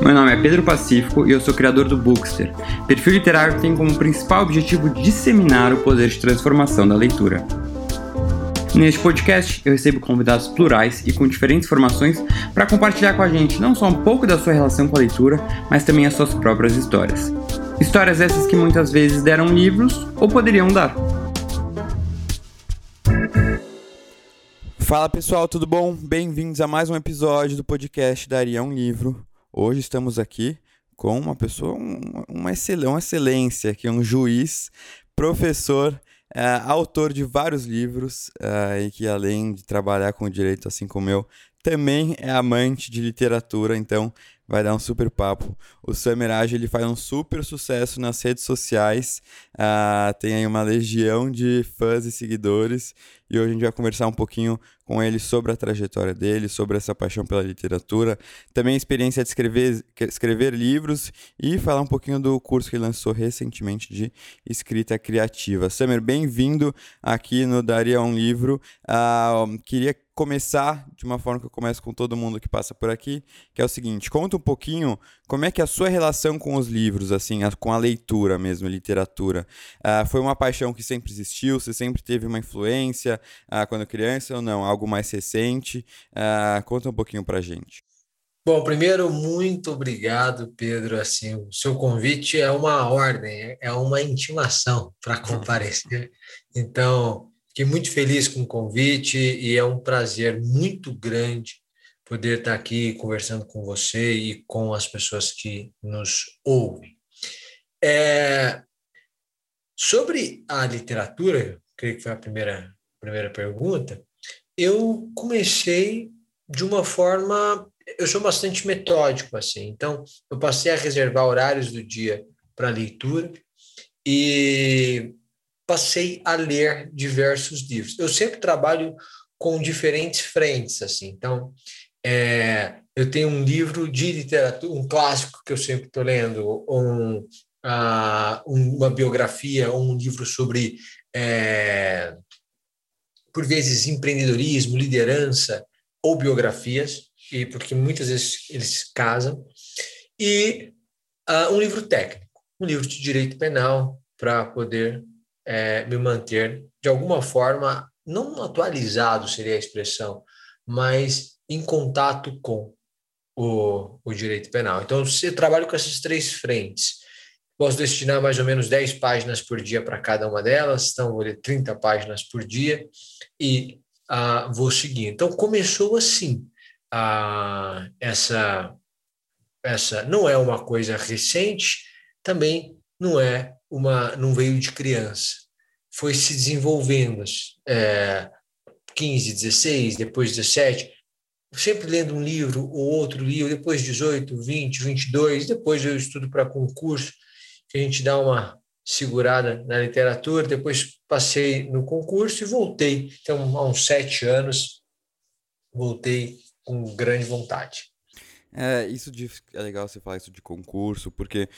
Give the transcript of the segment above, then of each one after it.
Meu nome é Pedro Pacífico e eu sou criador do Bookster, perfil literário tem como principal objetivo disseminar o poder de transformação da leitura. Neste podcast, eu recebo convidados plurais e com diferentes formações para compartilhar com a gente não só um pouco da sua relação com a leitura, mas também as suas próprias histórias. Histórias essas que muitas vezes deram livros ou poderiam dar. Fala pessoal, tudo bom? Bem-vindos a mais um episódio do podcast Daria um Livro. Hoje estamos aqui com uma pessoa, uma, excelência, uma excelência, que é um juiz, professor, é, autor de vários livros é, e que além de trabalhar com direito assim como eu, também é amante de literatura, então vai dar um super papo. O Samiraj ele faz um super sucesso nas redes sociais, uh, tem aí uma legião de fãs e seguidores, e hoje a gente vai conversar um pouquinho com ele sobre a trajetória dele, sobre essa paixão pela literatura, também a experiência de escrever, escrever livros e falar um pouquinho do curso que lançou recentemente de escrita criativa. Samir, bem-vindo aqui no Daria um Livro. Uh, queria começar de uma forma que eu começo com todo mundo que passa por aqui, que é o seguinte: conta um pouquinho como é que é a sua relação com os livros, assim, com a leitura mesmo, literatura. Uh, foi uma paixão que sempre existiu? Você sempre teve uma influência uh, quando criança ou não? Algo mais recente? Uh, conta um pouquinho pra gente. Bom, primeiro, muito obrigado, Pedro. Assim, o seu convite é uma ordem, é uma intimação para comparecer. Então, Fiquei muito feliz com o convite e é um prazer muito grande poder estar aqui conversando com você e com as pessoas que nos ouvem. É, sobre a literatura, creio que foi a primeira, primeira pergunta, eu comecei de uma forma. Eu sou bastante metódico, assim, então eu passei a reservar horários do dia para leitura e passei a ler diversos livros. Eu sempre trabalho com diferentes frentes, assim. Então, é, eu tenho um livro de literatura, um clássico que eu sempre estou lendo, um, uma biografia, um livro sobre, é, por vezes, empreendedorismo, liderança ou biografias, e porque muitas vezes eles casam, e uh, um livro técnico, um livro de direito penal para poder é, me manter, de alguma forma, não atualizado seria a expressão, mas em contato com o, o direito penal. Então, eu trabalho com essas três frentes. Posso destinar mais ou menos 10 páginas por dia para cada uma delas, então vou ler 30 páginas por dia e ah, vou seguir. Então, começou assim, ah, essa, essa não é uma coisa recente, também não é uma, não veio de criança. Foi se desenvolvendo, é, 15, 16, depois 17, sempre lendo um livro ou outro livro, depois 18, 20, 22, depois eu estudo para concurso, que a gente dá uma segurada na literatura, depois passei no concurso e voltei. Então, há uns sete anos, voltei com grande vontade. É, isso de, é legal você falar isso de concurso, porque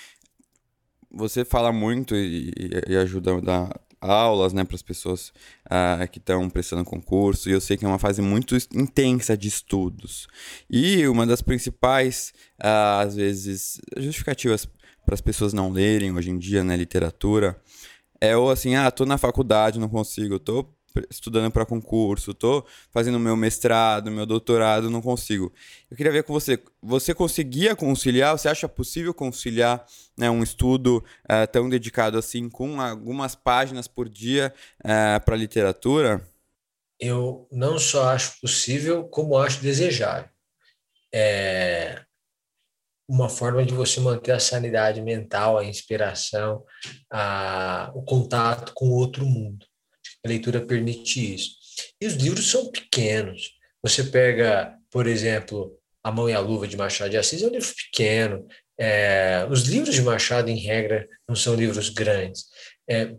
você fala muito e, e ajuda a dar aulas né, para as pessoas uh, que estão prestando concurso, e eu sei que é uma fase muito intensa de estudos. E uma das principais, uh, às vezes, justificativas para as pessoas não lerem hoje em dia, né, literatura, é ou assim, ah, tô na faculdade, não consigo, tô estudando para concurso, tô fazendo meu mestrado, meu doutorado, não consigo. Eu queria ver com você, você conseguia conciliar? Você acha possível conciliar né, um estudo uh, tão dedicado assim com algumas páginas por dia uh, eh, para literatura? Eu não só acho possível, como acho desejável. É uma forma de você manter a sanidade mental, a inspiração, a, o contato com o outro mundo. A leitura permite isso. E os livros são pequenos. Você pega, por exemplo, A Mão e a Luva de Machado de Assis, é um livro pequeno. É, os livros de Machado, em regra, não são livros grandes. É,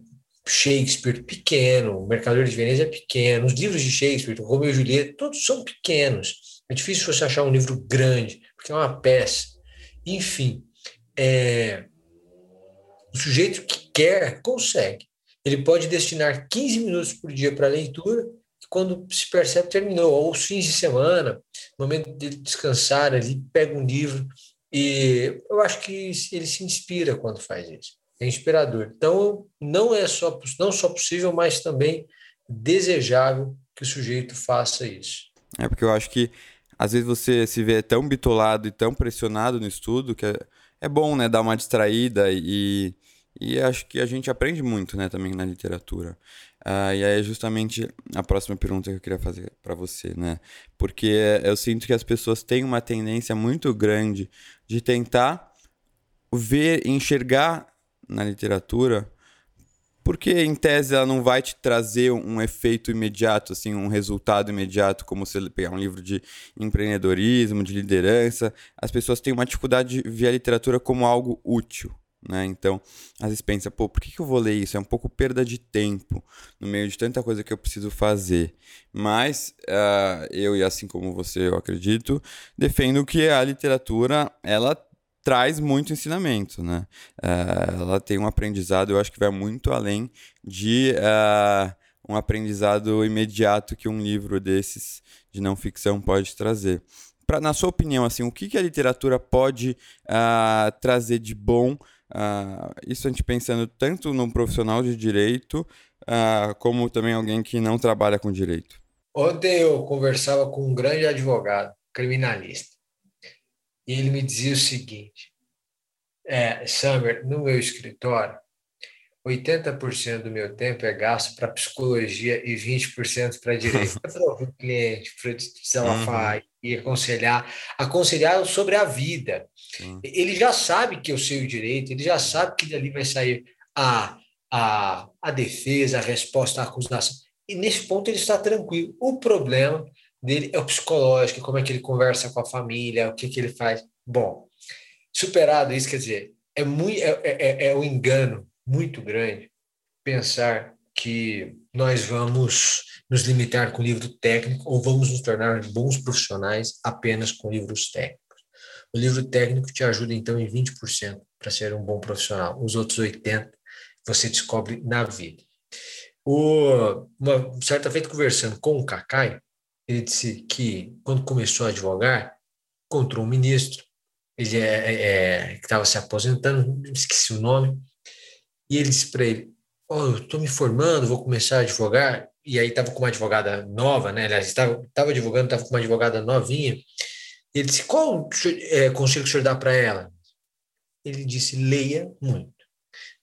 Shakespeare, pequeno. O Mercador de Veneza é pequeno. Os livros de Shakespeare, Romeu e Julieta, todos são pequenos. É difícil você achar um livro grande, porque é uma peça. Enfim, é, o sujeito que quer, consegue ele pode destinar 15 minutos por dia para leitura, e quando se percebe, terminou. Ou os fins de semana, momento de descansar ali, pega um livro E eu acho que ele se inspira quando faz isso. É inspirador. Então, não é só, não só possível, mas também desejável que o sujeito faça isso. É porque eu acho que às vezes você se vê tão bitolado e tão pressionado no estudo que é, é bom, né, dar uma distraída e, e acho que a gente aprende muito, né, também na literatura. Uh, e aí é justamente a próxima pergunta que eu queria fazer para você, né? Porque eu sinto que as pessoas têm uma tendência muito grande de tentar ver, enxergar na literatura, porque em tese ela não vai te trazer um efeito imediato, assim, um resultado imediato, como você pegar um livro de empreendedorismo, de liderança. As pessoas têm uma dificuldade de ver a literatura como algo útil. Né? Então, às vezes pensa, pô, por que, que eu vou ler isso? É um pouco perda de tempo no meio de tanta coisa que eu preciso fazer. Mas uh, eu, e assim como você, eu acredito, defendo que a literatura, ela traz muito ensinamento, né? Uh, ela tem um aprendizado, eu acho que vai muito além de uh, um aprendizado imediato que um livro desses de não ficção pode trazer. Pra, na sua opinião, assim, o que, que a literatura pode trazer de bom Uh, isso a gente pensando tanto no profissional de direito, uh, como também alguém que não trabalha com direito. Ontem eu conversava com um grande advogado, criminalista, e ele me dizia o seguinte: é, Summer, no meu escritório, 80% do meu tempo é gasto para psicologia e 20% para direito. para ouvir o cliente, para desabafar uhum. e aconselhar, aconselhar sobre a vida. Sim. Ele já sabe que eu sei o direito, ele já sabe que dali vai sair a, a, a defesa, a resposta à acusação. E nesse ponto ele está tranquilo. O problema dele é o psicológico, como é que ele conversa com a família, o que, que ele faz. Bom, superado isso, quer dizer, é, muito, é, é, é, é um engano muito grande pensar que nós vamos nos limitar com livro técnico ou vamos nos tornar bons profissionais apenas com livros técnicos. O livro técnico te ajuda, então, em 20% para ser um bom profissional. Os outros 80% você descobre na vida. O, uma certa feita conversando com o Cacai, ele disse que quando começou a advogar, encontrou um ministro, ele é, é, é que estava se aposentando, esqueci o nome, e ele disse para ele: oh, eu estou me formando, vou começar a advogar. E aí estava com uma advogada nova, né? Aliás, estava advogando, estava com uma advogada novinha. Ele disse: qual é, conselho que o senhor dá para ela? Ele disse: leia muito.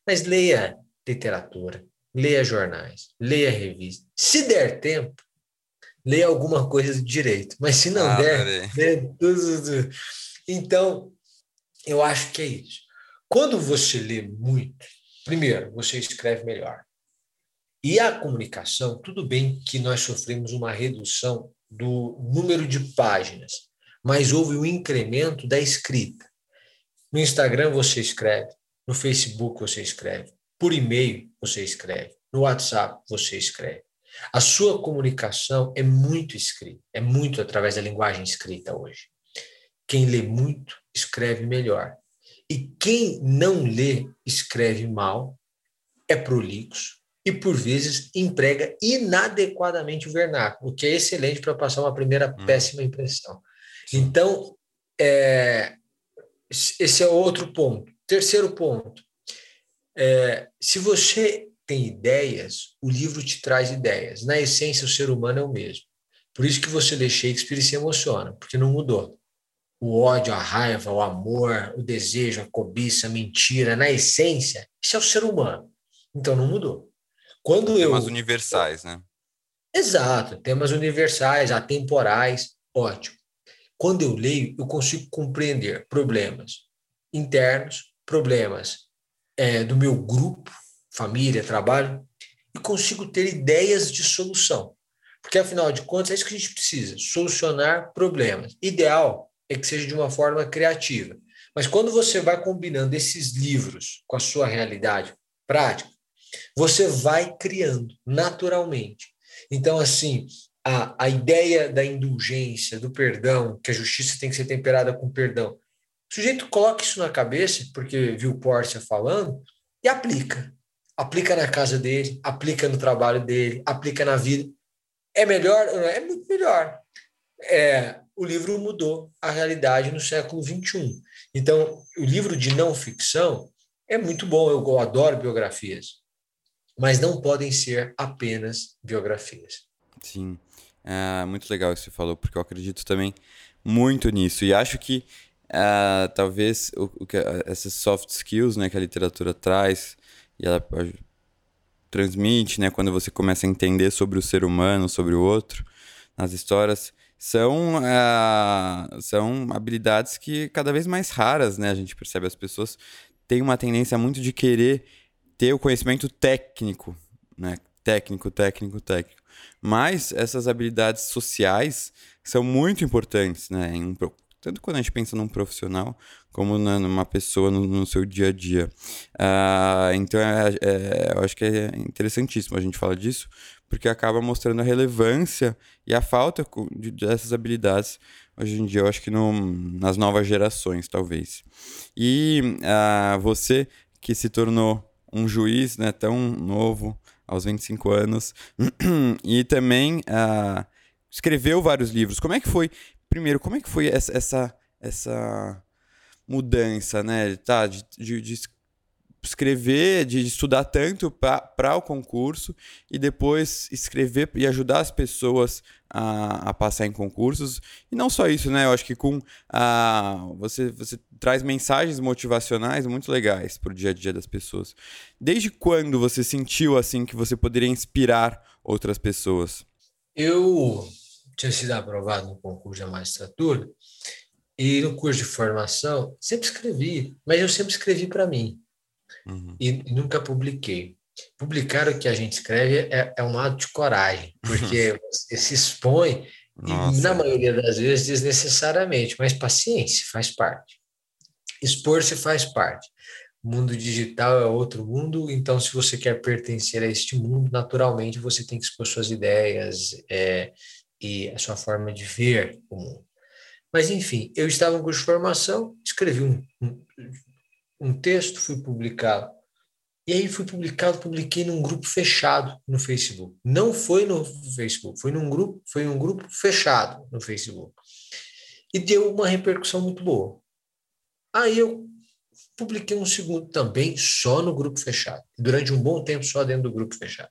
Mas leia literatura, leia jornais, leia revistas. Se der tempo, leia alguma coisa de direito. Mas se não ah, der, tudo. Então, eu acho que é isso. Quando você lê muito, Primeiro, você escreve melhor. E a comunicação, tudo bem que nós sofremos uma redução do número de páginas, mas houve um incremento da escrita. No Instagram você escreve, no Facebook você escreve, por e-mail você escreve, no WhatsApp você escreve. A sua comunicação é muito escrita, é muito através da linguagem escrita hoje. Quem lê muito, escreve melhor. E quem não lê, escreve mal, é prolixo e, por vezes, emprega inadequadamente o vernáculo, o que é excelente para passar uma primeira hum. péssima impressão. Então, é, esse é outro ponto. Terceiro ponto. É, se você tem ideias, o livro te traz ideias. Na essência, o ser humano é o mesmo. Por isso que você lê Shakespeare e se emociona, porque não mudou o ódio, a raiva, o amor, o desejo, a cobiça, a mentira, na essência, isso é o ser humano. Então não mudou. Quando temas eu... universais, né? Exato, temas universais, atemporais, ótimo. Quando eu leio, eu consigo compreender problemas internos, problemas é, do meu grupo, família, trabalho, e consigo ter ideias de solução. Porque, afinal de contas, é isso que a gente precisa: solucionar problemas. Ideal é que seja de uma forma criativa. Mas quando você vai combinando esses livros com a sua realidade prática, você vai criando naturalmente. Então, assim, a, a ideia da indulgência, do perdão, que a justiça tem que ser temperada com perdão. O sujeito coloca isso na cabeça, porque viu Pórcia falando, e aplica. Aplica na casa dele, aplica no trabalho dele, aplica na vida. É melhor? É muito melhor. É, o livro mudou a realidade no século XXI. Então, o livro de não ficção é muito bom, eu adoro biografias, mas não podem ser apenas biografias. Sim, é muito legal isso que você falou, porque eu acredito também muito nisso. E acho que uh, talvez o, o que, essas soft skills né, que a literatura traz, e ela transmite, né, quando você começa a entender sobre o ser humano, sobre o outro, nas histórias, são, uh, são habilidades que cada vez mais raras, né? A gente percebe as pessoas têm uma tendência muito de querer ter o conhecimento técnico, né? Técnico, técnico, técnico. Mas essas habilidades sociais são muito importantes, né? Em, tanto quando a gente pensa num profissional, como na, numa pessoa no, no, seu dia a dia. Uh, então, é, é, eu acho que é interessantíssimo a gente falar disso, porque acaba mostrando a relevância e a falta de, dessas habilidades hoje em dia, eu acho que no, nas novas gerações, talvez. E uh, você que se tornou um juiz né, tão novo, aos 25 anos, e também uh, escreveu vários livros. Como é que foi, primeiro, como é que foi essa, essa, mudança, né? Tá, de, de, de escrever, de estudar tanto para o concurso e depois escrever e ajudar as pessoas a, a, passar em concursos. E não só isso, né? Eu acho que com a, você, você traz mensagens motivacionais muito legais para o dia a dia das pessoas. Desde quando você sentiu assim que você poderia inspirar outras pessoas? Eu tinha sido aprovado no concurso da magistratura e no curso de formação sempre escrevi, mas eu sempre escrevi para mim uhum. e nunca publiquei. Publicar o que a gente escreve é, é um ato de coragem, porque você se expõe e, na maioria das vezes desnecessariamente, mas paciência faz parte. Expor-se faz parte. O mundo digital é outro mundo, então se você quer pertencer a este mundo, naturalmente você tem que expor suas ideias é, e a sua forma de ver o mundo. Mas, enfim, eu estava em curso de formação, escrevi um, um, um texto, fui publicado. E aí fui publicado, publiquei num grupo fechado no Facebook. Não foi no Facebook, foi num grupo, foi um grupo fechado no Facebook. E deu uma repercussão muito boa. Aí eu publiquei um segundo também só no grupo fechado. Durante um bom tempo só dentro do grupo fechado.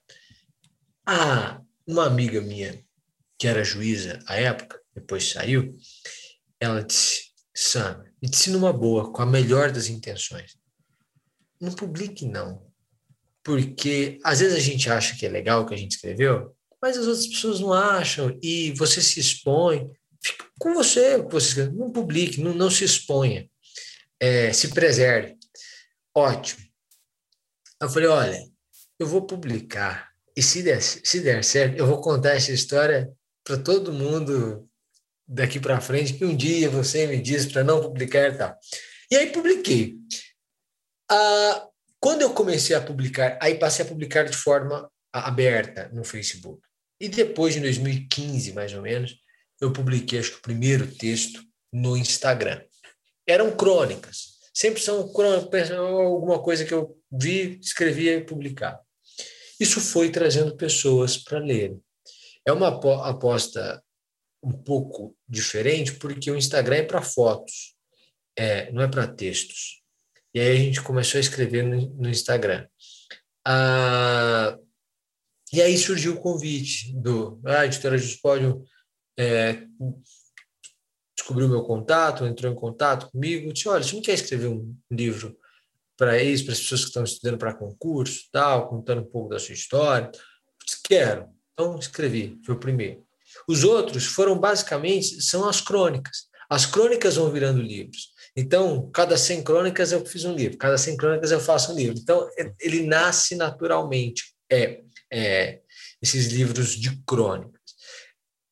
Ah, uma amiga minha que era juíza à época, depois saiu, ela disse: Sam, me disse numa boa, com a melhor das intenções. Não publique, não. Porque às vezes a gente acha que é legal o que a gente escreveu, mas as outras pessoas não acham e você se expõe. Fica com você você escreveu. Não publique, não, não se exponha. É, se preserve. Ótimo. Eu falei: olha, eu vou publicar. E se der, se der certo, eu vou contar essa história para todo mundo daqui para frente que um dia você me disse para não publicar e tal. E aí publiquei. Ah, quando eu comecei a publicar, aí passei a publicar de forma aberta no Facebook. E depois, em 2015, mais ou menos, eu publiquei, acho que o primeiro texto no Instagram. Eram crônicas. Sempre são crônicas, alguma coisa que eu vi, escrevia e publicava. Isso foi trazendo pessoas para lerem. É uma aposta um pouco diferente, porque o Instagram é para fotos, é, não é para textos. E aí a gente começou a escrever no, no Instagram. Ah, e aí surgiu o convite do ah, editora de Pódio é, descobriu meu contato, entrou em contato comigo, disse, olha, você não quer escrever um livro para isso, para as pessoas que estão estudando para concurso, tal, contando um pouco da sua história? Disse, quero. Então escrevi, foi o primeiro. Os outros foram basicamente, são as crônicas. As crônicas vão virando livros. Então, cada 100 crônicas eu fiz um livro, cada 100 crônicas eu faço um livro. Então, ele nasce naturalmente, é, é esses livros de crônicas.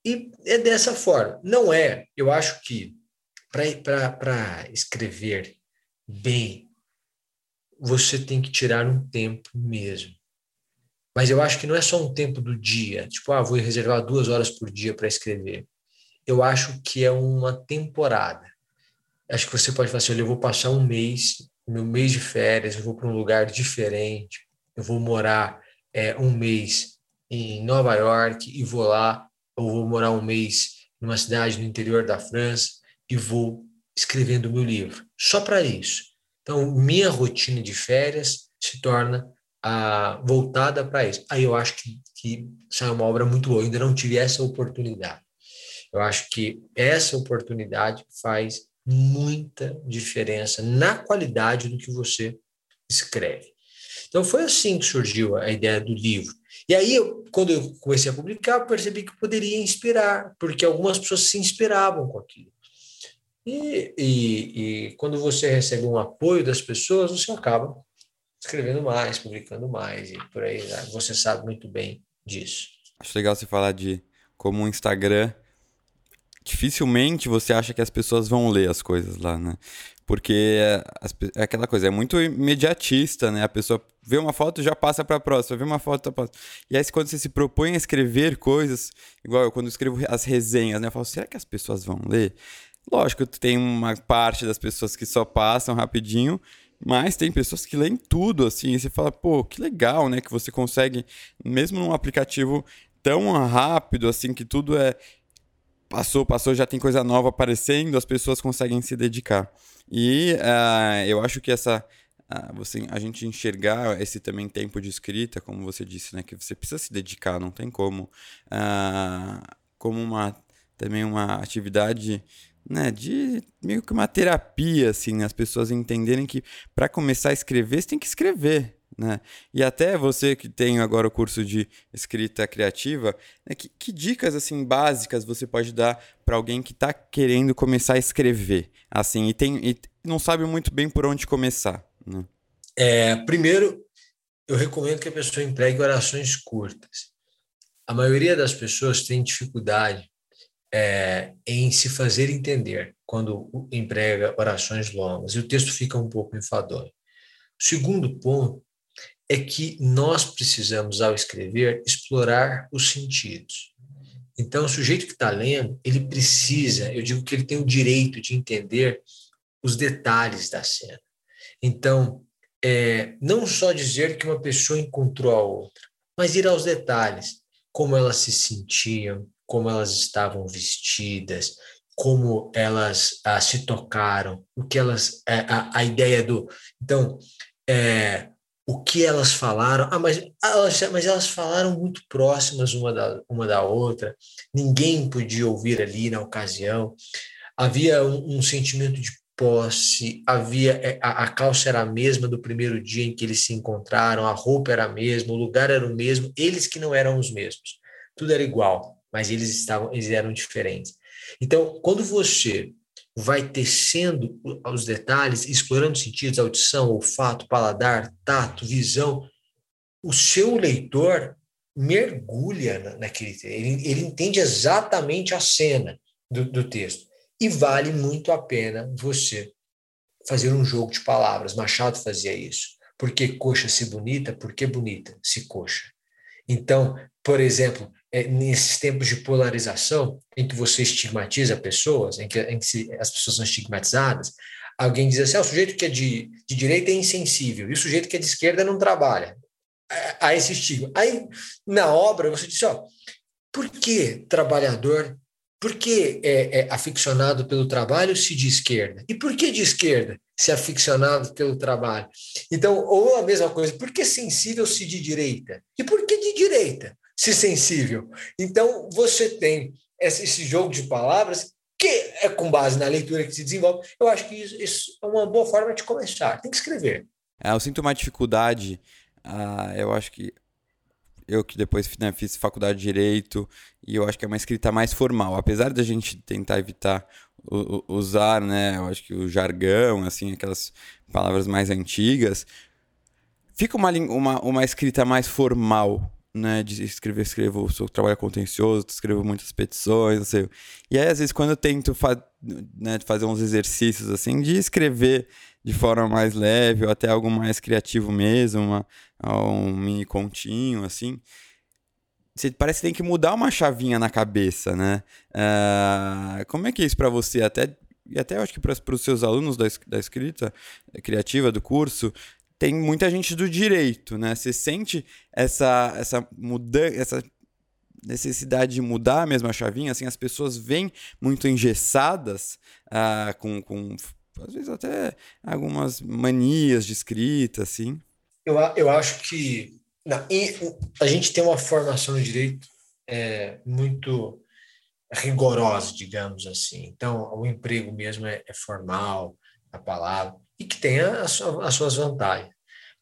E é dessa forma. Não é, eu acho que para escrever bem, você tem que tirar um tempo mesmo. Mas eu acho que não é só um tempo do dia, tipo, ah, vou reservar duas horas por dia para escrever. Eu acho que é uma temporada. Acho que você pode falar assim: olha, eu vou passar um mês, meu mês de férias, eu vou para um lugar diferente, eu vou morar é, um mês em Nova York e vou lá, ou vou morar um mês numa cidade no interior da França e vou escrevendo meu livro. Só para isso. Então, minha rotina de férias se torna voltada para isso. Aí eu acho que, que sai uma obra muito boa. Eu ainda não tive essa oportunidade. Eu acho que essa oportunidade faz muita diferença na qualidade do que você escreve. Então foi assim que surgiu a ideia do livro. E aí, eu, quando eu comecei a publicar, eu percebi que poderia inspirar, porque algumas pessoas se inspiravam com aquilo. E, e, e quando você recebe um apoio das pessoas, você acaba escrevendo mais, publicando mais, e por aí né? você sabe muito bem disso. Acho legal você falar de como o Instagram dificilmente você acha que as pessoas vão ler as coisas lá, né? Porque é, é aquela coisa, é muito imediatista, né? A pessoa vê uma foto já passa para a próxima, vê uma foto, passa. E aí quando você se propõe a escrever coisas, igual eu quando escrevo as resenhas, né? Eu falo, será que as pessoas vão ler? Lógico, tem uma parte das pessoas que só passam rapidinho, mas tem pessoas que leem tudo, assim, e você fala, pô, que legal, né? Que você consegue, mesmo num aplicativo tão rápido, assim, que tudo é passou, passou, já tem coisa nova aparecendo, as pessoas conseguem se dedicar. E uh, eu acho que essa você, a gente enxergar esse também tempo de escrita, como você disse, né, que você precisa se dedicar, não tem como, uh, como uma também uma atividade né, de meio que uma terapia, assim, as pessoas entenderem que para começar a escrever, você tem que escrever, né? E até você que tem agora o curso de escrita criativa, né, que, que, dicas assim básicas você pode dar para alguém que está querendo começar a escrever, assim, e, tem, e não sabe muito bem por onde começar? Né? É, primeiro, eu recomendo que a pessoa empregue orações curtas. A maioria das pessoas tem dificuldade é, em se fazer entender quando emprega orações longas e o texto fica um pouco enfadonho. O segundo ponto é que nós precisamos, ao escrever, explorar os sentidos. Então, o sujeito que está lendo, ele precisa, eu digo que ele tem o direito de entender os detalhes da cena. Então, é, não só dizer que uma pessoa encontrou a outra, mas ir aos detalhes, como elas se sentiam, como elas estavam vestidas, como elas ah, se tocaram, o que elas, é, a, a ideia do, então, é, o que elas falaram. Ah, mas elas, mas elas falaram muito próximas uma da, uma da outra, ninguém podia ouvir ali na ocasião. Havia um, um sentimento de posse, havia é, a, a, calça era a mesma do primeiro dia em que eles se encontraram, a roupa era a mesma, o lugar era o mesmo, eles que não eram os mesmos. Tudo era igual, mas eles estavam, eles eram diferentes. Então, quando você vai tecendo os detalhes, explorando sentidos, audição, olfato, paladar, tato, visão, o seu leitor mergulha naquele ele, ele entende exatamente a cena do, do texto. E vale muito a pena você fazer um jogo de palavras. Machado fazia isso. Por que coxa se bonita? Por que bonita se coxa? Então, por exemplo, é, nesses tempos de polarização, em que você estigmatiza pessoas, em que, em que se, as pessoas são estigmatizadas, alguém diz assim: ah, o sujeito que é de, de direita é insensível, e o sujeito que é de esquerda não trabalha. Há esse estigma. Aí, na obra, você diz: ó, por que trabalhador, por que é, é aficionado pelo trabalho se de esquerda? E por que de esquerda se aficionado pelo trabalho? Então, ou a mesma coisa, por que sensível se de direita? E por que de direita? Se sensível. Então, você tem esse jogo de palavras que é com base na leitura que se desenvolve. Eu acho que isso, isso é uma boa forma de começar. Tem que escrever. É, eu sinto uma dificuldade. Uh, eu acho que eu que depois né, fiz faculdade de direito e eu acho que é uma escrita mais formal, apesar da gente tentar evitar usar, né, eu acho que o jargão, assim, aquelas palavras mais antigas, fica uma, uma, uma escrita mais formal, né, de escrever, escrevo, sou trabalho contencioso, escrevo muitas petições, não sei. E aí, às vezes, quando eu tento fa né, fazer uns exercícios, assim, de escrever de forma mais leve, ou até algo mais criativo mesmo, uma, um mini continho, assim, você parece que tem que mudar uma chavinha na cabeça, né? Uh, como é que é isso para você? Até, e até eu acho que para os seus alunos da, da escrita criativa do curso, tem muita gente do direito, né? Você sente essa, essa mudança, essa necessidade de mudar mesmo a chavinha, assim, as pessoas vêm muito engessadas, uh, com, com, às vezes até algumas manias de escrita, assim. Eu, eu acho que não, a gente tem uma formação de direito é, muito rigorosa, digamos assim. Então, o emprego mesmo é, é formal, a palavra, e que tem a, a, as suas vantagens.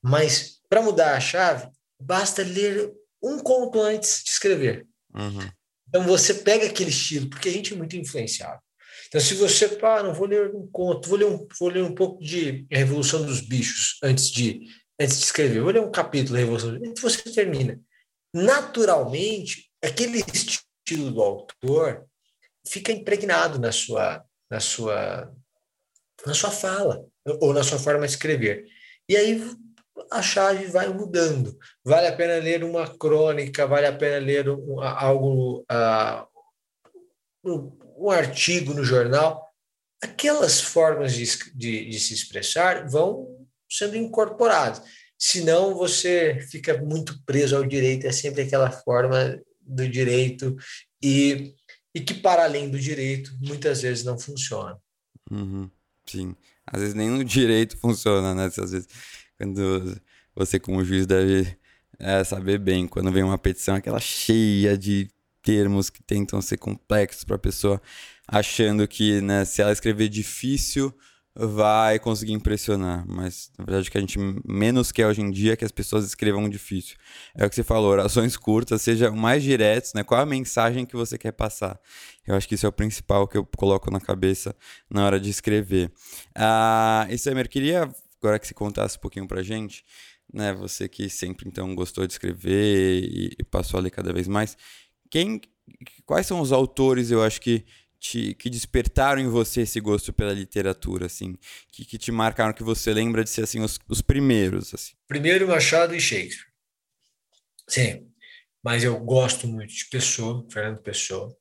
Mas, para mudar a chave, basta ler um conto antes de escrever. Uhum. Então você pega aquele estilo, porque a gente é muito influenciado. Então, se você, pá, não vou ler um conto, vou ler um, vou ler um pouco de Revolução dos Bichos antes de, antes de escrever, vou ler um capítulo da Revolução dos Bichos, você termina. Naturalmente, aquele estilo do autor fica impregnado na sua, na sua, na sua fala, ou na sua forma de escrever. E aí a chave vai mudando. Vale a pena ler uma crônica, vale a pena ler um, algo, uh, um, artigo no jornal. Aquelas formas de, de, de se expressar vão sendo incorporadas. Senão você fica muito preso ao direito, é sempre aquela forma do direito e, e que, para além do direito, muitas vezes não funciona. Uhum, sim. Às vezes nem no direito funciona, né? Às vezes quando você, como juiz, deve é, saber bem. Quando vem uma petição, aquela cheia de termos que tentam ser complexos para a pessoa, achando que né, se ela escrever difícil, vai conseguir impressionar. Mas, na verdade, o que a gente menos quer hoje em dia é que as pessoas escrevam difícil. É o que você falou, orações curtas, sejam mais diretos, né? Qual a mensagem que você quer passar? Eu acho que isso é o principal que eu coloco na cabeça na hora de escrever. Ah, e Samer, queria Agora que se contasse um pouquinho pra gente, né, você que sempre então gostou de escrever e, e passou a ler cada vez mais, quem, quais são os autores, eu acho que te, que despertaram em você esse gosto pela literatura, assim, que, que te marcaram, que você lembra de ser assim os, os primeiros, assim? Primeiro Machado e Shakespeare. Sim, mas eu gosto muito de Pessoa, Fernando Pessoa.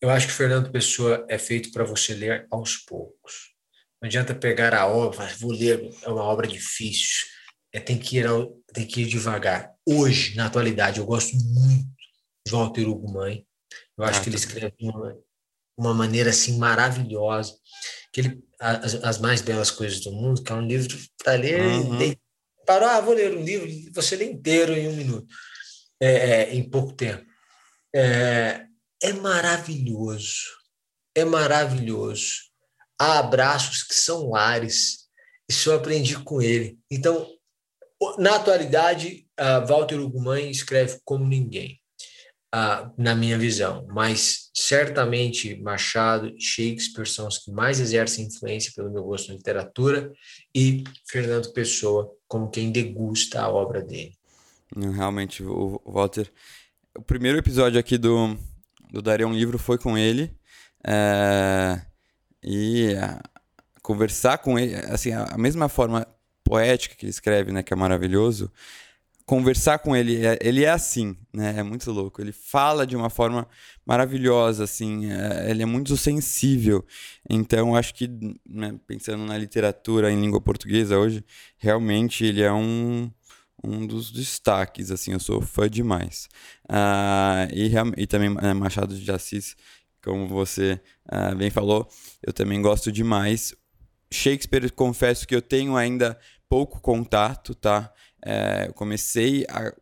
Eu acho que Fernando Pessoa é feito para você ler aos poucos. Não adianta pegar a obra, vou ler, é uma obra difícil. É, tem, que ir ao, tem que ir devagar. Hoje, na atualidade, eu gosto muito de Walter Hugo Mãe. Eu acho ah, que ele escreve de uma, uma maneira assim maravilhosa. Que ele, as, as, mais belas coisas do mundo, que é um livro para ler. Uhum. parou, ah, vou ler um livro, você lê inteiro em um minuto, é, é, em pouco tempo. É, é maravilhoso, é maravilhoso há abraços que são lares. Isso eu aprendi com ele. Então, na atualidade, Walter Ugumãe escreve como ninguém, na minha visão. Mas certamente Machado e Shakespeare são os que mais exercem influência pelo meu gosto na literatura e Fernando Pessoa como quem degusta a obra dele. Realmente, o Walter. O primeiro episódio aqui do, do Daria um Livro foi com ele. É e a, conversar com ele, assim, a, mesma forma poética que ele escreve, né, que é maravilhoso, conversar com ele, é, ele é assim, né, é muito louco. Ele fala de uma forma maravilhosa, assim, é, ele é muito sensível. Então, acho que, né, pensando na literatura em língua portuguesa hoje, realmente ele é um um dos destaques, assim, eu sou fã demais. Uh, e, e também né, Machado de Assis como você uh, bem falou, eu também gosto demais. Shakespeare, confesso que eu tenho ainda pouco contato, tá? É, eu comecei a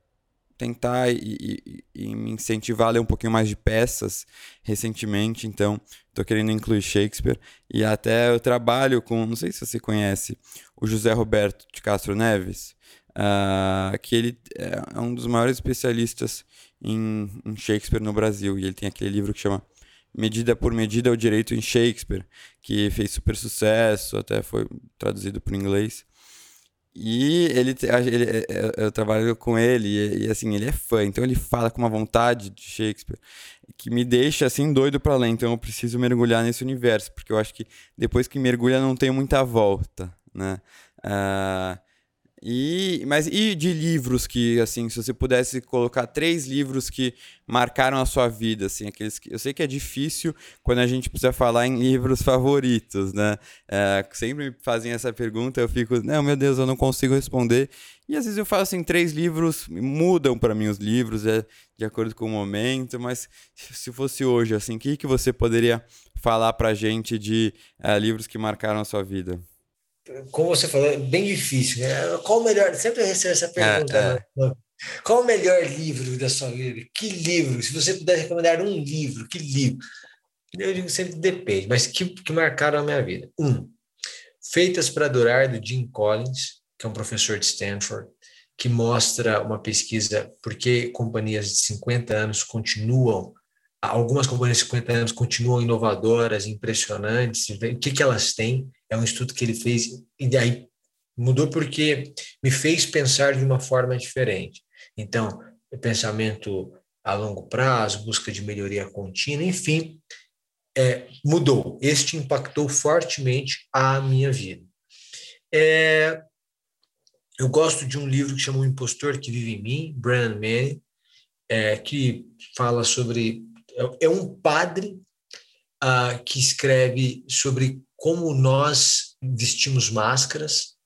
tentar e, e, e, me incentivar a ler um pouquinho mais de peças recentemente, então estou querendo incluir Shakespeare e até eu trabalho com, não sei se você conhece, o José Roberto de Castro Neves, uh, que ele é um dos maiores especialistas em, em Shakespeare no Brasil e ele tem aquele livro que chama Medida por Medida o Direito em Shakespeare, que fez super sucesso, até foi traduzido para o inglês. E ele, ele, é, é, eu trabalho com ele e, e, assim, ele é fã, então ele fala com uma vontade de Shakespeare que me deixa assim doido para ler, então eu preciso mergulhar nesse universo, porque eu acho que depois que mergulha não tem muita volta, né? Uh, E, mas e de livros que, assim, se você pudesse colocar três livros que marcaram a sua vida, assim, aqueles que, eu sei que é difícil quando a gente precisa falar em livros favoritos, né? É, sempre me fazem essa pergunta, eu fico, não, meu Deus, eu não consigo responder. E às vezes eu falo assim, três livros mudam para mim os livros, é de acordo com o momento, mas se fosse hoje, assim, o que, que você poderia falar para gente de é, livros que marcaram a sua vida? Como você falou, é bem difícil. Né? Qual o melhor? Sempre recebo essa pergunta. É, é. Né? Qual o melhor livro da sua vida? Que livro? Se você pudesse recomendar um livro, que livro? Eu digo sempre depende, mas que, que marcaram a minha vida. Um, Feitas para Durar, do Jim Collins, que é um professor de Stanford, que mostra uma pesquisa por que companhias de 50 anos continuam algumas companhias de 50 anos continuam inovadoras, impressionantes, o que, que elas têm, é um estudo que ele fez, e daí mudou porque me fez pensar de uma forma diferente. Então, pensamento a longo prazo, busca de melhoria contínua, enfim, é, mudou. Este impactou fortemente a minha vida. É, eu gosto de um livro que chama O Impostor que Vive em Mim, Brandon Manning, é, que fala sobre é, é um padre uh, que escreve sobre como nós vestimos máscaras.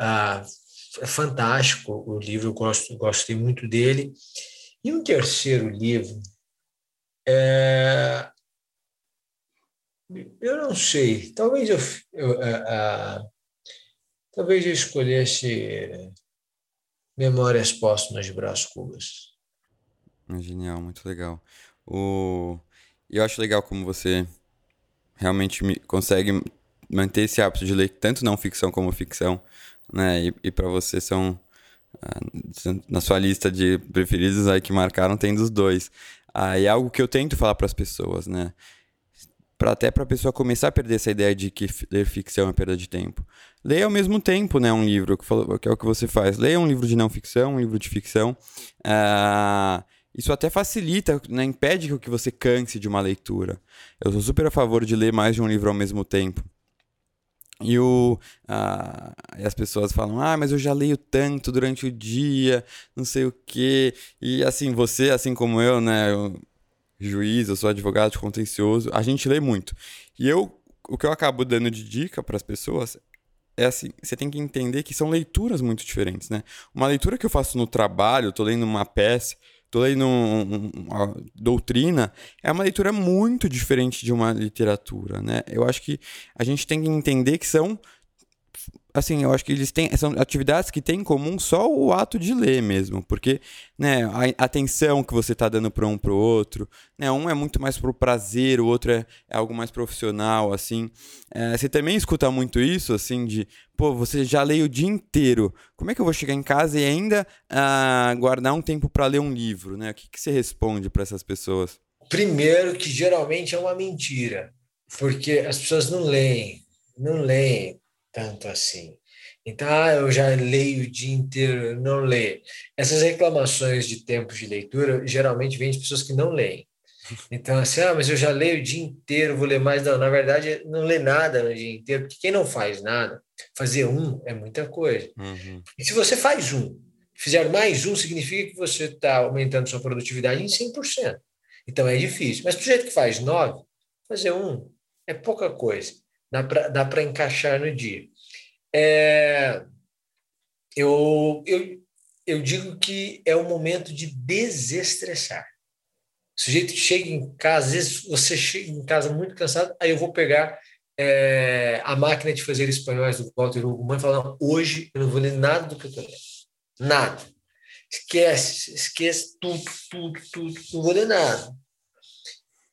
Uh, é fantástico o livro, eu gosto, gostei muito dele. E um terceiro livro, é... eu não sei, talvez eu, eu talvez eu escolhesse Memórias Póstumas de Brás Cubas. Genial, muito legal. O... Eu acho legal como você realmente consegue manter esse hábito de ler tanto não ficção como ficção, né? E, e para você são uh, na sua lista de preferidos aí que marcaram tem dos dois. Ah, é algo que eu tento falar para as pessoas, né? Pra, até para a pessoa começar a perder essa ideia de que ler ficção é perda de tempo. Leia ao mesmo tempo, né, um livro, que, é o que você faz. Leia um livro de não ficção, um livro de ficção. Uh, isso até facilita, né? impede que você canse de uma leitura. Eu sou super a favor de ler mais de um livro ao mesmo tempo. E, o, ah, e as pessoas falam, ah, mas eu já leio tanto durante o dia, não sei o quê. E assim, você, assim como eu, né, eu, juiz, eu sou advogado de contencioso, a gente lê muito. E eu, o que eu acabo dando de dica para as pessoas é assim, você tem que entender que são leituras muito diferentes, né? Uma leitura que eu faço no trabalho, eu tô lendo uma peça, Lendo um, uma doutrina, é uma leitura muito diferente de uma literatura, né? Eu acho que a gente tem que entender que são assim, eu acho que eles têm são atividades que têm em comum só o ato de ler mesmo, porque, né, a atenção que você está dando para um para o outro, né, um é muito mais pro prazer, o outro é, é algo mais profissional, assim. É, você também escuta muito isso, assim, de, pô, você já lê o dia inteiro, como é que eu vou chegar em casa e ainda ah, guardar um tempo para ler um livro, né? O que, que você responde para essas pessoas? Primeiro que geralmente é uma mentira, porque as pessoas não leem, não leem tanto assim. Então, ah, eu já leio o dia inteiro, não lê. Essas reclamações de tempos de leitura geralmente vêm de pessoas que não leem. Então, assim, ah, mas eu já leio o dia inteiro, vou ler mais. Não, na verdade, não lê nada no dia inteiro, porque quem não faz nada, fazer um é muita coisa. Uhum. E se você faz um, fizer mais um, significa que você está aumentando sua produtividade em 100%. Então, é difícil. Mas, do jeito que faz nove, fazer um é pouca coisa dá para encaixar no dia. É, eu, eu, eu digo que é o momento de desestressar. O sujeito chega em casa, às vezes você chega em casa muito cansado, aí eu vou pegar é, a máquina de fazer espanhóis do Walter Hugo e falar: hoje eu não vou ler nada do que eu estou lendo. Nada. Esquece, esquece tudo, tudo, tudo. Não vou ler nada.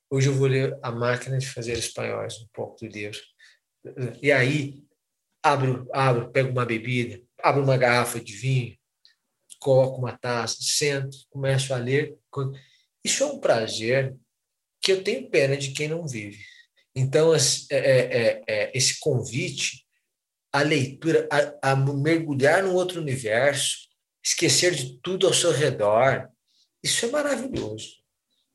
Hoje eu vou ler a máquina de fazer espanhóis, um pouco do livro. E aí, abro, abro, pego uma bebida, abro uma garrafa de vinho, coloco uma taça, sento, começo a ler. Isso é um prazer que eu tenho pena de quem não vive. Então, é, é, é, é, esse convite à leitura, a, a mergulhar num outro universo, esquecer de tudo ao seu redor, isso é maravilhoso.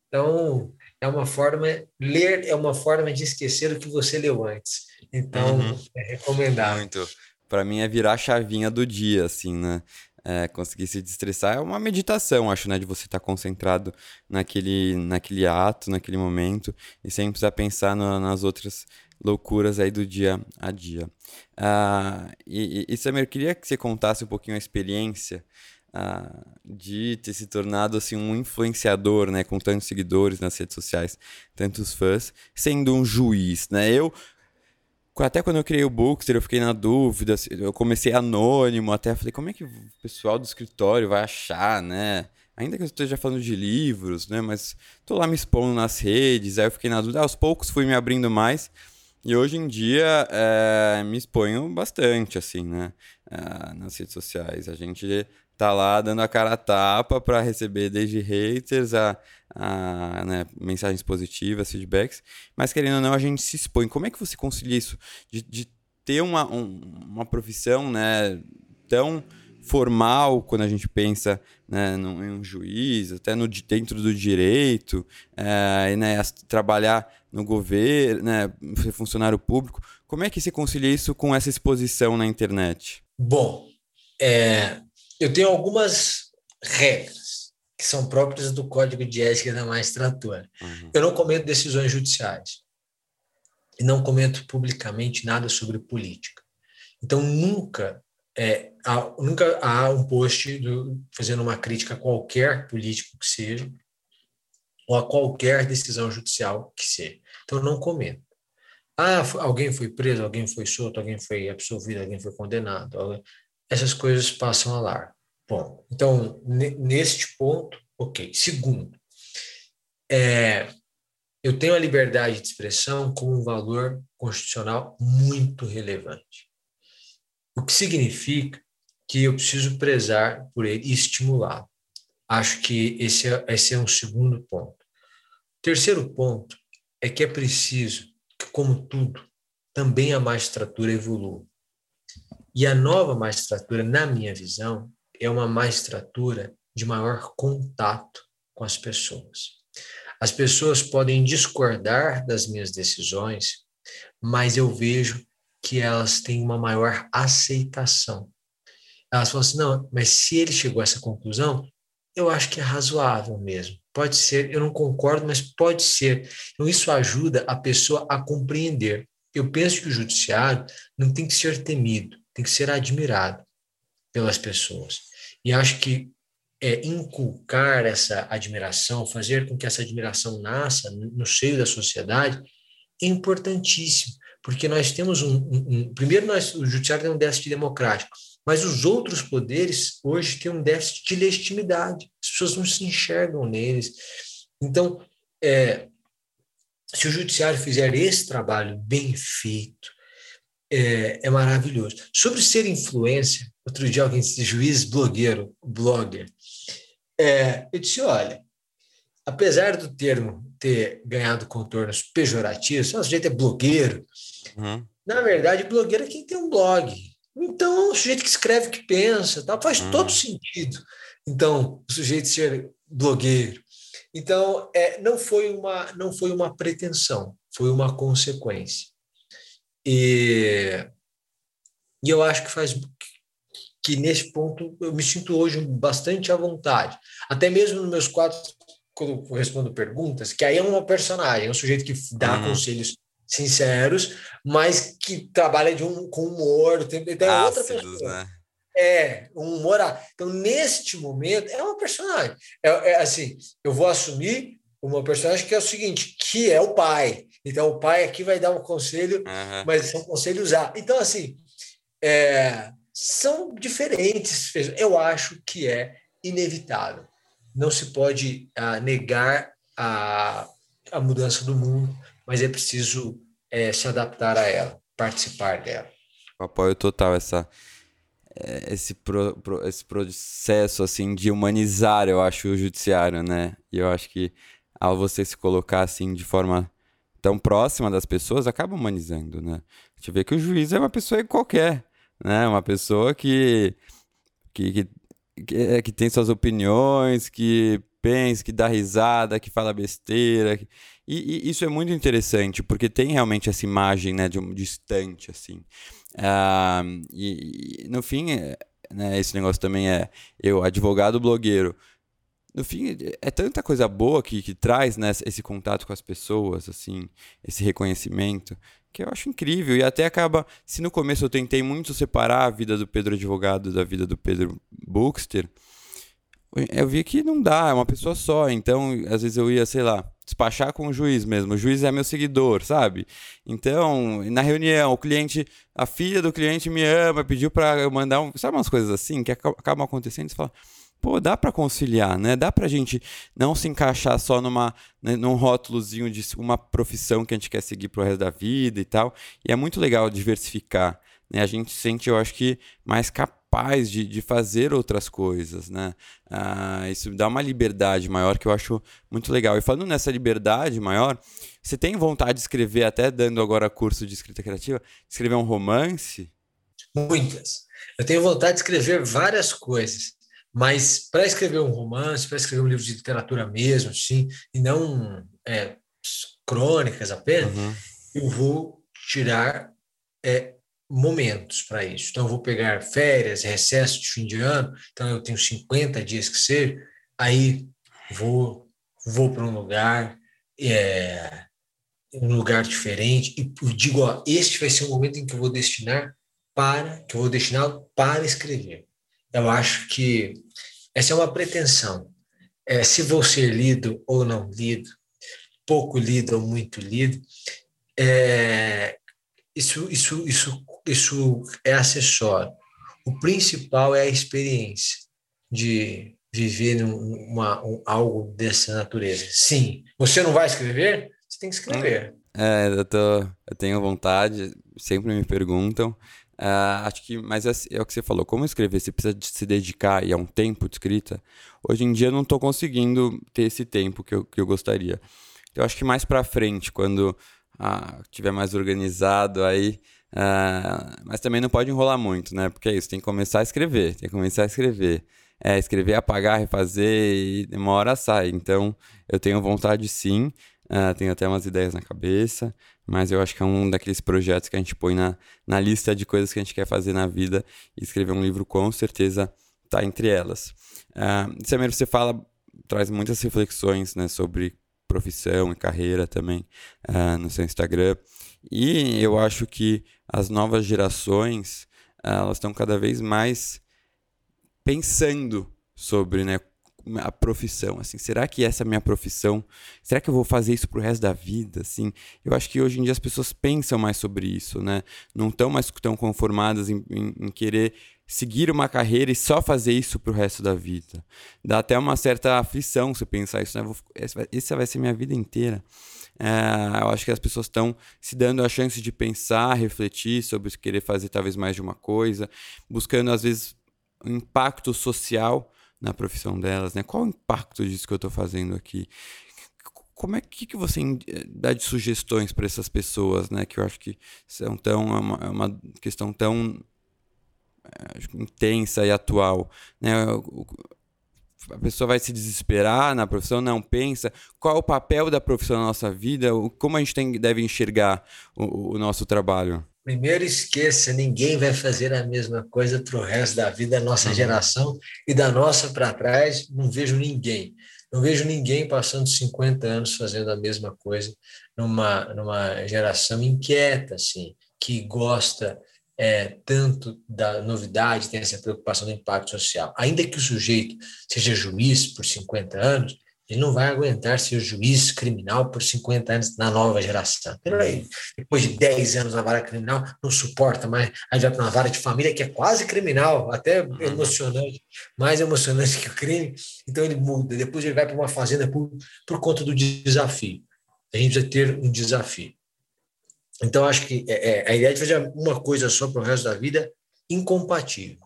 Então, é uma forma, ler é uma forma de esquecer o que você leu antes. Então, uhum. é recomendável. Muito. para mim é virar a chavinha do dia, assim, né? É, conseguir se destressar é uma meditação, acho, né? De você estar tá concentrado naquele, naquele ato, naquele momento, e sem precisar pensar no, nas outras loucuras aí do dia a dia. Uh, e, e, Samir, eu queria que você contasse um pouquinho a experiência de ter se tornado assim, um influenciador, né? Com tantos seguidores nas redes sociais, tantos fãs, sendo um juiz, né? Eu até quando eu criei o Bookster, eu fiquei na dúvida. Eu comecei anônimo, até falei, como é que o pessoal do escritório vai achar, né? Ainda que eu esteja falando de livros, né? Mas tô lá me expondo nas redes, aí eu fiquei na dúvida. Aos poucos fui me abrindo mais. E hoje em dia é, me exponho bastante, assim, né? É, nas redes sociais. A gente tá lá dando a cara a tapa para receber desde haters a, a né, mensagens positivas, feedbacks, mas querendo ou não, a gente se expõe. Como é que você concilia isso de, de ter uma, um, uma profissão né, tão formal quando a gente pensa né, num, em um juiz, até no, dentro do direito, é, né, trabalhar no governo, né, ser funcionário público. Como é que se concilia isso com essa exposição na internet? Bom, é, eu tenho algumas regras que são próprias do Código de Ética da Magistratura. Uhum. Eu não comento decisões judiciais e não comento publicamente nada sobre política. Então, nunca, é, há, nunca há um post do, fazendo uma crítica a qualquer político que seja, ou a qualquer decisão judicial que seja. Então, não comento. Ah, alguém foi preso, alguém foi solto, alguém foi absolvido, alguém foi condenado. Alguém essas coisas passam a lar. Bom, então, neste ponto, ok. Segundo, é, eu tenho a liberdade de expressão como um valor constitucional muito relevante. O que significa que eu preciso prezar por ele e estimulá-lo. Acho que esse é, esse é um segundo ponto. Terceiro ponto é que é preciso que, como tudo, também a magistratura evolua. E a nova magistratura, na minha visão, é uma magistratura de maior contato com as pessoas. As pessoas podem discordar das minhas decisões, mas eu vejo que elas têm uma maior aceitação. Elas falam assim: não, mas se ele chegou a essa conclusão, eu acho que é razoável mesmo. Pode ser, eu não concordo, mas pode ser. Então, isso ajuda a pessoa a compreender. Eu penso que o judiciário não tem que ser temido tem que ser admirado pelas pessoas. E acho que é, inculcar essa admiração, fazer com que essa admiração nasça no seio da sociedade, é importantíssimo, porque nós temos um, um, um primeiro nós, o judiciário tem um déficit democrático, mas os outros poderes hoje têm um déficit de legitimidade. As pessoas não se enxergam neles. Então, é, se o judiciário fizer esse trabalho bem feito, é, é maravilhoso. Sobre ser influência, outro dia alguém disse juiz blogueiro, blogger. É, eu disse, olha, apesar do termo ter ganhado contornos pejorativos, o sujeito é blogueiro, uhum. na verdade, blogueiro é quem tem um blog. Então, o sujeito que escreve, que pensa, faz uhum. todo sentido. Então, o sujeito ser blogueiro. Então, é, não, foi uma, não foi uma pretensão, foi uma consequência. E, e eu acho que faz que nesse ponto eu me sinto hoje bastante à vontade. Até mesmo nos meus quadros, quando eu respondo perguntas, que aí é uma personagem, é um sujeito que dá uhum. conselhos sinceros, mas que trabalha de um, com humor, tem, tem é outra pessoa. Né? É, um humor. Então, neste momento, é uma personagem. É, é, assim, eu vou assumir uma personagem que é o seguinte, que é o pai. Então, o pai aqui vai dar um conselho, uhum. mas são conselhos A. Então, assim, é, são diferentes. Eu acho que é inevitável. Não se pode uh, negar a, a mudança do mundo, mas é preciso é, se adaptar a ela, participar dela. apoio total essa é, esse, pro, pro, esse processo assim de humanizar, eu acho, o judiciário, né? E eu acho que ao você se colocar assim de forma tão próxima das pessoas, acaba humanizando, né? A gente vê que o juiz é uma pessoa qualquer, né? Uma pessoa que, que, que, que, é, que tem suas opiniões, que pensa, que dá risada, que fala besteira. E, e isso é muito interessante, porque tem realmente essa imagem né, de um distante, assim. Uh, e, e, no fim, é, né, esse negócio também é eu, advogado blogueiro. No fim, é tanta coisa boa que, que traz né, esse contato com as pessoas, assim, esse reconhecimento, que eu acho incrível. E até acaba, se no começo eu tentei muito separar a vida do Pedro advogado da vida do Pedro Bookster, eu vi que não dá, é uma pessoa só. Então, às vezes eu ia, sei lá, despachar com o juiz mesmo. O juiz é meu seguidor, sabe? Então, na reunião, o cliente, a filha do cliente me ama, pediu para eu mandar um. Sabe umas coisas assim que acabam acontecendo? Você fala, pô, dá para conciliar, né? Dá pra gente não se encaixar só numa, né, num rótulozinho de uma profissão que a gente quer seguir pro resto da vida e tal. E é muito legal diversificar. Né? A gente sente, eu acho que, mais capaz de, de fazer outras coisas, né? Ah, isso dá uma liberdade maior que eu acho muito legal. E falando nessa liberdade maior, você tem vontade de escrever, até dando agora curso de escrita criativa, escrever um romance? Muitas. Eu tenho vontade de escrever várias coisas. Mas para escrever um romance, para escrever um livro de literatura mesmo, sim, e não é, crônicas apenas, uhum. eu vou tirar é, momentos para isso. Então, eu vou pegar férias, recesso de fim de ano, então eu tenho 50 dias que ser, aí vou, vou para um lugar, é, um lugar diferente, e digo, ó, este vai ser o momento em que eu vou destinar para, que eu vou destinar para escrever. Eu acho que essa é uma pretensão. É, se vou ser lido ou não lido, pouco lido ou muito lido, é, isso, isso, isso, isso é acessório. O principal é a experiência de viver uma, um, algo dessa natureza. Sim, você não vai escrever? Você tem que escrever. É, eu, tô, eu tenho vontade, sempre me perguntam. Uh, acho que, mas é, é, o que você falou, como escrever, você precisa de se dedicar e é um tempo de escrita. Hoje em dia eu não estou conseguindo ter esse tempo que eu, que eu gostaria. Eu acho que mais para frente, quando uh, tiver mais organizado aí, uh, mas também não pode enrolar muito, né? Porque é isso, tem que começar a escrever, tem que começar a escrever. É, escrever, apagar, refazer e uma hora sai. Então, eu tenho vontade sim, uh, tenho até umas ideias na cabeça, mas eu acho que é um daqueles projetos que a gente põe na, na lista de coisas que a gente quer fazer na vida e escrever um livro com certeza está entre elas. Uh, Samir, você fala, traz muitas reflexões né, sobre profissão e carreira também uh, no seu Instagram. E eu acho que as novas gerações uh, elas estão cada vez mais pensando sobre né, a profissão, assim, será que essa é a minha profissão? Será que eu vou fazer isso pro resto da vida, assim? Eu acho que hoje em dia as pessoas pensam mais sobre isso, né? Não estão mais tão conformadas em, em, em, querer seguir uma carreira e só fazer isso pro resto da vida. Dá até uma certa aflição se pensar isso, né? Vou, essa vai ser minha vida inteira. É, eu acho que as pessoas estão se dando a chance de pensar, refletir sobre querer fazer talvez mais de uma coisa, buscando às vezes um impacto social na profissão delas, né? Qual o impacto disso que eu estou fazendo aqui? Como é que, que você dá de sugestões para essas pessoas, né? Que eu acho que são tão é uma, é uma questão tão é, intensa e atual, né? a pessoa vai se desesperar na profissão, não pensa qual é o papel da profissão na nossa vida, como a gente tem, deve enxergar o, o nosso trabalho. Primeiro, esqueça: ninguém vai fazer a mesma coisa para o resto da vida, da nossa uhum. geração e da nossa para trás. Não vejo ninguém. Não vejo ninguém passando 50 anos fazendo a mesma coisa numa, numa geração inquieta, assim, que gosta é, tanto da novidade, tem essa preocupação do impacto social. Ainda que o sujeito seja juiz por 50 anos, ele não vai aguentar ser juiz criminal por 50 anos na nova geração. Peraí, depois de 10 anos na vara criminal, não suporta mais, aí vai para uma vara de família que é quase criminal, até uhum. emocionante, mais emocionante que o crime. Então ele muda, depois ele vai para uma fazenda por, por conta do desafio. A gente precisa ter um desafio. Então, acho que é, é, a ideia de fazer uma coisa só para o resto da vida é incompatível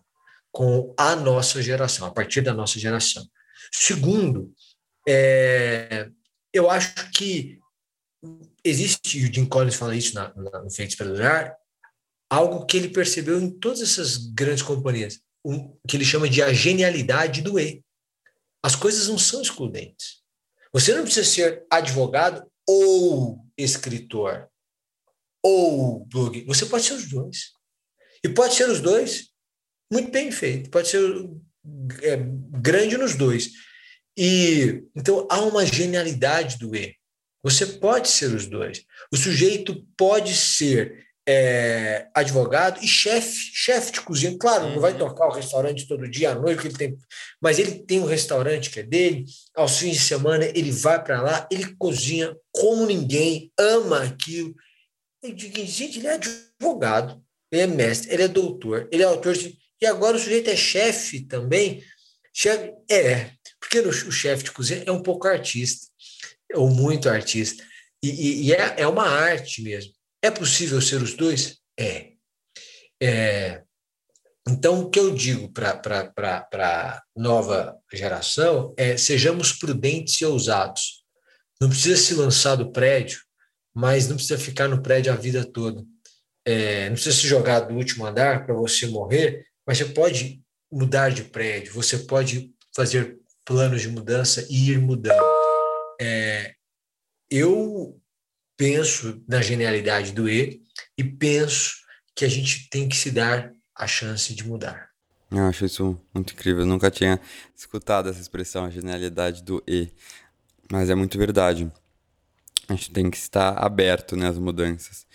com a nossa geração, a partir da nossa geração. Segundo, é, eu acho que existe, e o Jim Collins fala isso na, na, no Feito Esperar, algo que ele percebeu em todas essas grandes companhias, um, que ele chama de a genialidade do E. as coisas não são excludentes. Você não precisa ser advogado ou escritor ou blog. Você pode ser os dois. E pode ser os dois muito bem feito. Pode ser é, grande nos dois. E então há uma genialidade do E. Você pode ser os dois. O sujeito pode ser é, advogado e chefe, chefe de cozinha. Claro, uhum. não vai uhum. tocar o restaurante todo dia à noite, ele tem, mas ele tem um restaurante que é dele. Aos fins de semana ele vai para lá, ele cozinha como ninguém, ama aquilo. Eu digo, gente, ele é advogado, ele é mestre, ele é doutor, ele é autor. E agora o sujeito é chefe também. Chefe, é, porque o, o chefe de cozinha é um pouco artista ou muito artista. E, e, e é, é uma arte mesmo. É possível ser os dois? É. é então, o que eu digo para a nova geração é sejamos prudentes e ousados. Não precisa se lançar do prédio, mas não precisa ficar no prédio a vida toda. É, não precisa se jogar do último andar para você morrer, mas você pode mudar de prédio, você pode fazer planos de mudança e ir mudando. É, eu penso na genialidade do E e penso que a gente tem que se dar a chance de mudar. Eu acho isso muito incrível. Eu nunca tinha escutado essa expressão, a genialidade do E. Mas é muito verdade. A gente tem que estar aberto né, às mudanças.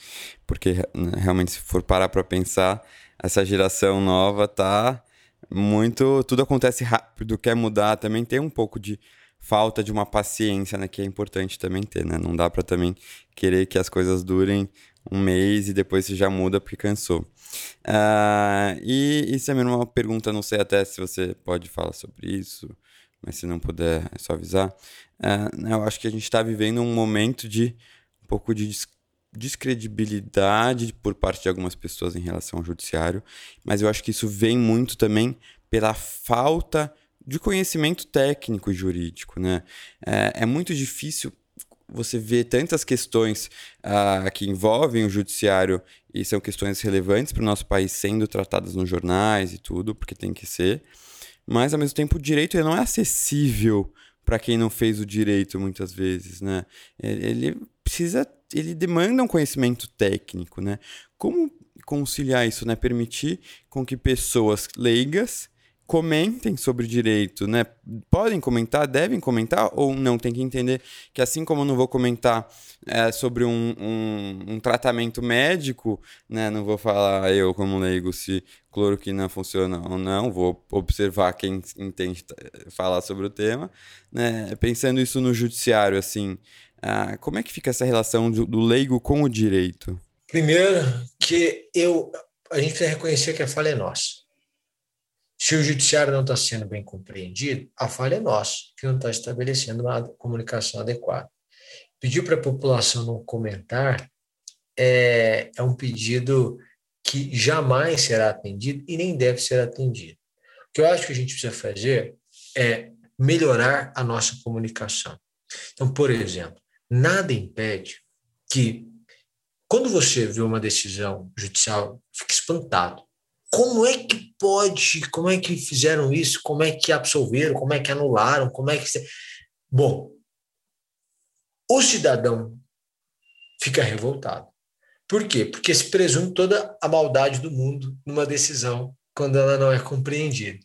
Porque né, realmente, se for parar para pensar, essa geração nova tá muito. Tudo acontece rápido, quer mudar. Também tem um pouco de falta de uma paciência, né, que é importante também ter, né? Não dá para também querer que as coisas durem um mês e depois você já muda porque cansou. Uh, e isso é uma pergunta, não sei até se você pode falar sobre isso, mas se não puder, é só avisar. Uh, eu acho que a gente está vivendo um momento de um pouco de descredibilidade por parte de algumas pessoas em relação ao judiciário, mas eu acho que isso vem muito também pela falta de conhecimento técnico e jurídico, né? É, é muito difícil você ver tantas questões uh, que envolvem o judiciário e são questões relevantes para o nosso país sendo tratadas nos jornais e tudo, porque tem que ser. Mas, ao mesmo tempo, o direito não é acessível para quem não fez o direito muitas vezes, né? Ele precisa, ele demanda um conhecimento técnico, né? Como conciliar isso, né? Permitir com que pessoas leigas comentem sobre direito, né? Podem comentar, devem comentar ou não? Tem que entender que assim como eu não vou comentar é, sobre um, um, um, tratamento médico, né? Não vou falar eu como leigo se cloroquina funciona ou não, vou observar quem entende falar sobre o tema, né? Pensando isso no judiciário, assim, ah, como é que fica essa relação do, do leigo com o direito? Primeiro que eu, a gente precisa reconhecer que a falha é nossa se o judiciário não está sendo bem compreendido, a falha é nossa, que não está estabelecendo uma comunicação adequada. Pedir para a população não comentar é, é um pedido que jamais será atendido e nem deve ser atendido. O que eu acho que a gente precisa fazer é melhorar a nossa comunicação. Então, por exemplo, nada impede que, quando você vê uma decisão judicial, fique espantado como é que pode, como é que fizeram isso, como é que absolveram, como é que anularam, como é que. Bom, o cidadão fica revoltado. Por quê? Porque se presume toda a maldade do mundo numa decisão quando ela não é compreendida.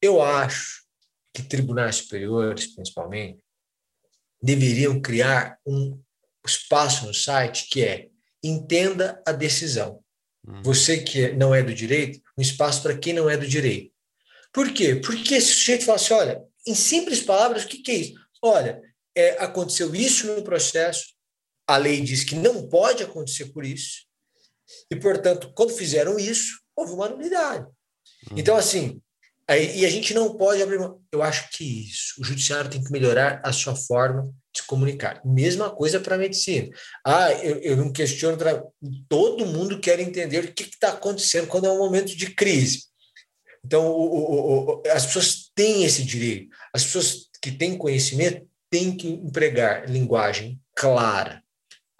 Eu acho que tribunais superiores, principalmente, deveriam criar um espaço no site que é entenda a decisão. Hum. Você que não é do direito, um espaço para quem não é do direito. Por quê? Porque esse sujeito fala assim: olha, em simples palavras, o que, que é isso? Olha, é, aconteceu isso no processo, a lei diz que não pode acontecer por isso, e, portanto, quando fizeram isso, houve uma nulidade. Hum. Então, assim, aí, e a gente não pode abrir. Eu acho que isso, o judiciário tem que melhorar a sua forma se comunicar. Mesma coisa para a medicina. Ah, eu, eu não questiono. Pra... Todo mundo quer entender o que está acontecendo quando é um momento de crise. Então, o, o, o, as pessoas têm esse direito. As pessoas que têm conhecimento têm que empregar linguagem clara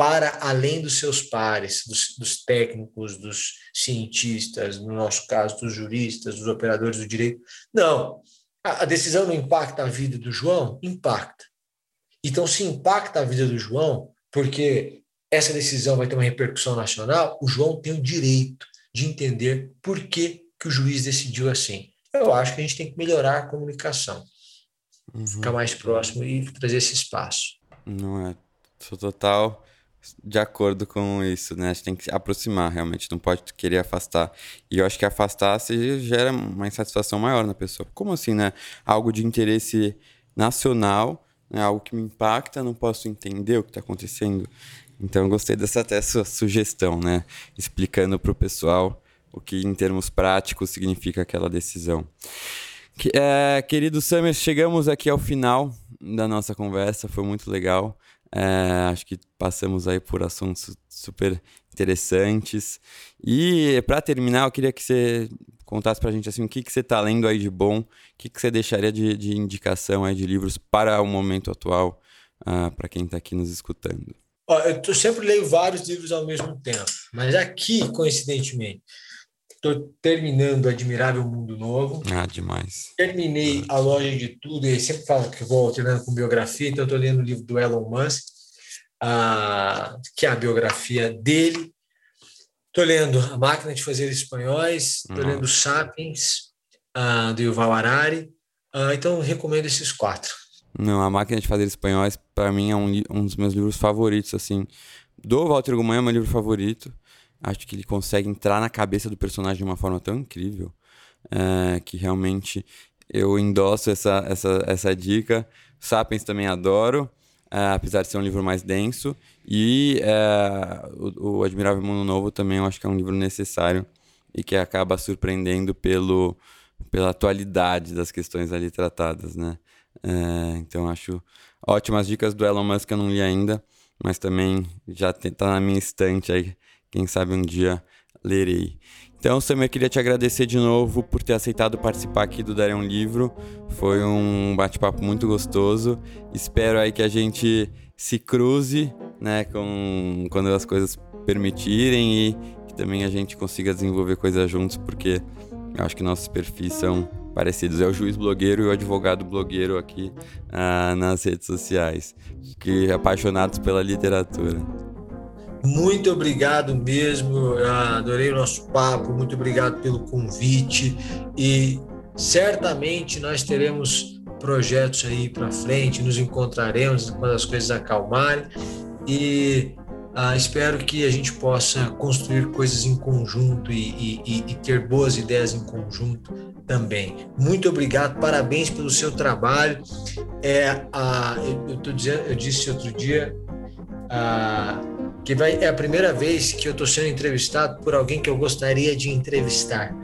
para além dos seus pares, dos, dos técnicos, dos cientistas, no nosso caso, dos juristas, dos operadores do direito. Não. A decisão não impacta a vida do João? Impacta. Então, se impacta a vida do João, porque essa decisão vai ter uma repercussão nacional, o João tem o direito de entender por que, que o juiz decidiu assim. Eu acho que a gente tem que melhorar a comunicação, uhum. ficar mais próximo e trazer esse espaço. Não é. Sou total de acordo com isso, né? A gente tem que se aproximar, realmente, não pode querer afastar. E eu acho que afastar se gera uma insatisfação maior na pessoa. Como assim, né? Algo de interesse nacional, né? algo que me impacta, não posso entender o que está acontecendo. Então, eu gostei dessa até sua sugestão, né? Explicando para o pessoal o que, em termos práticos, significa aquela decisão. É, querido Summers, chegamos aqui ao final da nossa conversa, foi muito legal. É, acho que passamos aí por assuntos super interessantes. E para terminar, eu queria que você contasse para a gente assim, o que, que você está lendo aí de bom, o que, que você deixaria de, de indicação aí de livros para o momento atual, uh, para quem está aqui nos escutando. Eu sempre leio vários livros ao mesmo tempo, mas aqui, coincidentemente, estou terminando Admirável Mundo Novo. Ah, demais. Terminei A Loja de Tudo, e sempre falo que vou alternando com biografia, então estou lendo o livro do Elon Musk, ah, que é a biografia dele. Estou lendo A Máquina de Fazer Espanhóis, estou lendo Sapiens, ah, do Yuval Harari. Ah, então, recomendo esses quatro. Não, A Máquina de Fazer Espanhóis, para mim, é um, um dos meus livros favoritos, assim. Do Walter Gumanha é meu livro favorito. Acho que ele consegue entrar na cabeça do personagem de uma forma tão incrível é, que realmente eu endosso essa, essa, essa dica. Sapiens também adoro, é, apesar de ser um livro mais denso. E é, o, o, Admirável Mundo Novo também eu acho que é um livro necessário e que acaba surpreendendo pelo, pela atualidade das questões ali tratadas, né? Então acho ótimas dicas do Elon Musk eu não li ainda, mas também já está na minha estante aí quem sabe um dia lerei. Então, Sam, eu queria te agradecer de novo por ter aceitado participar aqui do Darei um Livro. Foi um bate-papo muito gostoso. Espero aí que a gente se cruze, né, com, quando as coisas permitirem e que também a gente consiga desenvolver coisas juntos, porque eu acho que nossos perfis são parecidos. É o juiz blogueiro e o advogado blogueiro aqui ah, nas redes sociais, que apaixonados pela literatura. Muito obrigado mesmo, adorei o nosso papo, muito obrigado pelo convite. E certamente nós teremos projetos aí para frente, nos encontraremos quando as coisas acalmarem. E ah, espero que a gente possa construir coisas em conjunto e, e, e, ter boas ideias em conjunto também. Muito obrigado, parabéns pelo seu trabalho. É, ah, eu, eu, dizendo, eu disse outro dia, ah, que vai, é a primeira vez que eu estou sendo entrevistado por alguém que eu gostaria de entrevistar.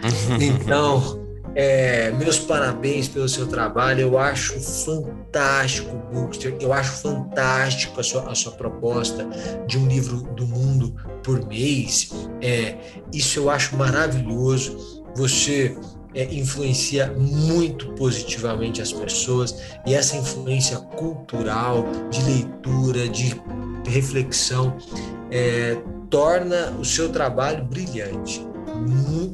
Então, é, meus parabéns pelo seu trabalho. Eu acho fantástico, Bookster. Eu acho fantástico a sua, a sua proposta de um livro do mundo por mês. É, isso eu acho maravilhoso. Você é, influencia muito positivamente as pessoas e essa influência cultural, de leitura, de reflexão, é, torna o seu trabalho brilhante.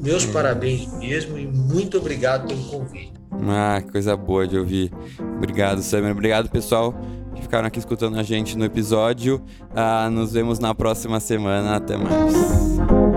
Meus hum. parabéns mesmo e muito obrigado pelo convite. Ah, coisa boa de ouvir. Obrigado, Samir. Obrigado, pessoal, que ficaram aqui escutando a gente no episódio. Ah, nos vemos na próxima semana. Até mais.